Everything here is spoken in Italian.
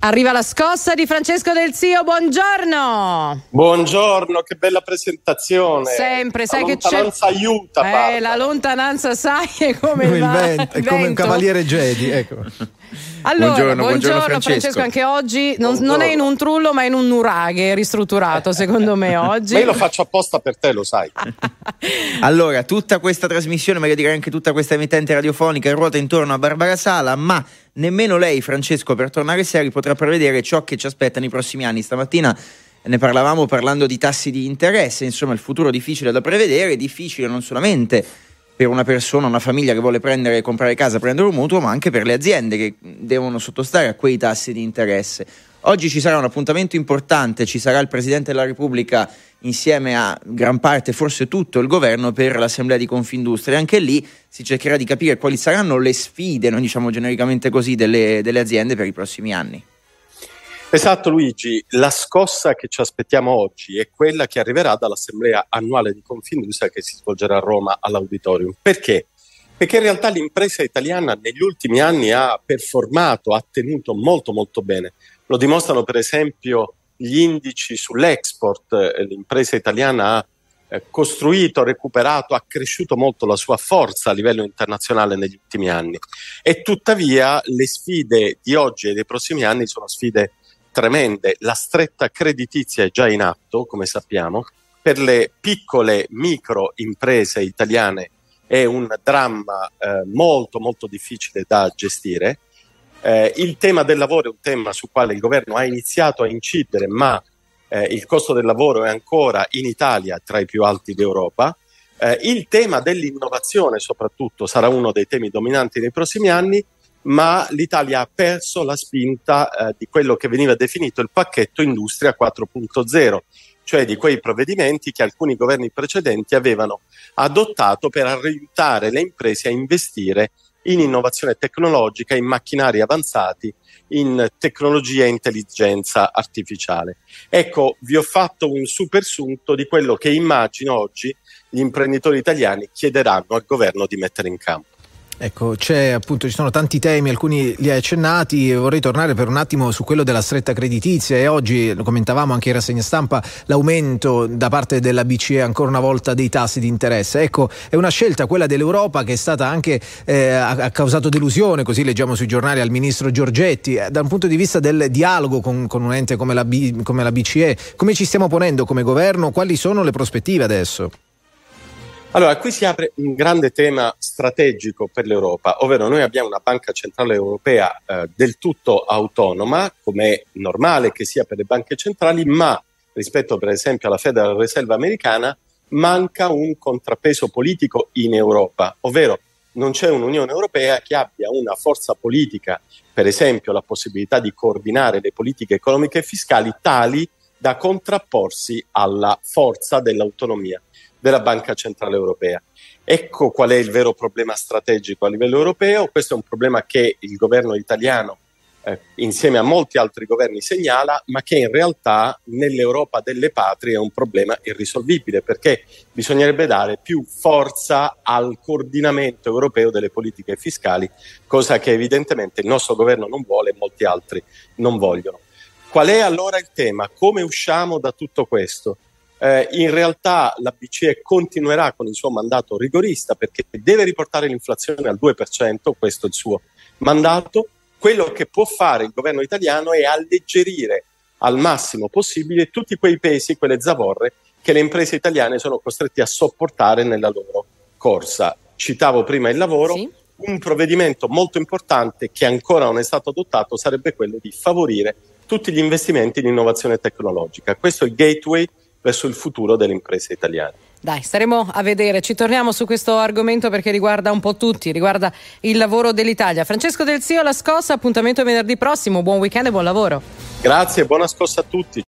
Arriva la scossa di Francesco Del Zio, buongiorno! Buongiorno, che bella presentazione! Sempre, sai la che c'è... La lontananza aiuta, eh, Barbara. la lontananza sai è come, il, il va- vento, è come un cavaliere Jedi, ecco. Allora, Buongiorno, buongiorno, Francesco. Francesco. anche oggi non, Buongiorno. non è in un trullo ma in un nuraghe ristrutturato secondo me oggi. Ma io lo faccio apposta per te, lo sai. Allora, tutta questa trasmissione, ma io direi anche tutta questa emittente radiofonica ruota intorno a Barbara Sala, ma nemmeno lei, Francesco, per tornare seri, potrà prevedere ciò che ci aspetta nei prossimi anni. Stamattina ne parlavamo parlando di tassi di interesse, insomma il futuro difficile da prevedere, difficile non solamente per una persona, una famiglia che vuole prendere, comprare casa, prendere un mutuo, ma anche per le aziende che devono sottostare a quei tassi di interesse. Oggi ci sarà un appuntamento importante, ci sarà il Presidente della Repubblica insieme a gran parte, forse tutto il governo per l'Assemblea di Confindustria. Anche lì si cercherà di capire quali saranno le sfide, noi diciamo genericamente così, delle, delle aziende per i prossimi anni. Esatto, Luigi. La scossa che ci aspettiamo oggi è quella che arriverà dall'Assemblea annuale di Confindustria che si svolgerà a Roma all'Auditorium. Perché? Perché in realtà l'impresa italiana negli ultimi anni ha performato, ha tenuto molto molto bene. Lo dimostrano per esempio gli indici sull'export. Eh, L'impresa italiana ha eh, costruito, recuperato, ha cresciuto molto la sua forza a livello internazionale negli ultimi anni. E tuttavia le sfide di oggi e dei prossimi anni sono sfide tremende. La stretta creditizia è già in atto, come sappiamo. Per le piccole micro imprese italiane è un dramma eh, molto molto difficile da gestire. Eh, il tema del lavoro è un tema sul quale il governo ha iniziato a incidere, ma eh, il costo del lavoro è ancora in Italia tra i più alti d'Europa. Eh, il tema dell'innovazione soprattutto sarà uno dei temi dominanti nei prossimi anni, ma l'Italia ha perso la spinta eh, di quello che veniva definito il pacchetto Industria 4.0, cioè di quei provvedimenti che alcuni governi precedenti avevano adottato per aiutare le imprese a investire in innovazione tecnologica, in macchinari avanzati, in tecnologia e intelligenza artificiale. Ecco, vi ho fatto un super sunto di quello che immagino oggi gli imprenditori italiani chiederanno al governo di mettere in campo. Ecco, appunto, ci sono tanti temi, alcuni li hai accennati, vorrei tornare per un attimo su quello della stretta creditizia e oggi, lo commentavamo anche in rassegna stampa, l'aumento da parte della BCE ancora una volta dei tassi di interesse. Ecco, è una scelta quella dell'Europa che è stata anche, eh, ha, causato delusione, così leggiamo sui giornali al ministro Giorgetti, eh, da un punto di vista del dialogo con, con un ente come la, come la BCE, come ci stiamo ponendo come governo, quali sono le prospettive adesso? Allora, qui si apre un grande tema strategico per l'Europa, ovvero noi abbiamo una banca centrale europea eh, del tutto autonoma, come è normale che sia per le banche centrali, ma rispetto per esempio alla Federal Reserve americana manca un contrappeso politico in Europa, ovvero non c'è un'Unione Europea che abbia una forza politica, per esempio la possibilità di coordinare le politiche economiche e fiscali tali da contrapporsi alla forza dell'autonomia della Banca Centrale Europea. Ecco qual è il vero problema strategico a livello europeo. Questo è un problema che il governo italiano, eh, insieme a molti altri governi, segnala, ma che in realtà nell'Europa delle patrie è un problema irrisolvibile perché bisognerebbe dare più forza al coordinamento europeo delle politiche fiscali, cosa che evidentemente il nostro governo non vuole e molti altri non vogliono. Qual è allora il tema? Come usciamo da tutto questo? Eh, in realtà la BCE continuerà con il suo mandato rigorista perché deve riportare l'inflazione al 2%, questo è il suo mandato. Quello che può fare il governo italiano è alleggerire al massimo possibile tutti quei pesi, quelle zavorre che le imprese italiane sono costrette a sopportare nella loro corsa. Citavo prima il lavoro, Sì. un provvedimento molto importante che ancora non è stato adottato sarebbe quello di favorire tutti gli investimenti in innovazione tecnologica. Questo è il gateway verso il futuro delle imprese italiane. Dai, staremo a vedere, ci torniamo su questo argomento perché riguarda un po' tutti, riguarda il lavoro dell'Italia. Francesco Del Zio, la scossa, appuntamento venerdì prossimo, buon weekend e buon lavoro. Grazie, buona scossa a tutti.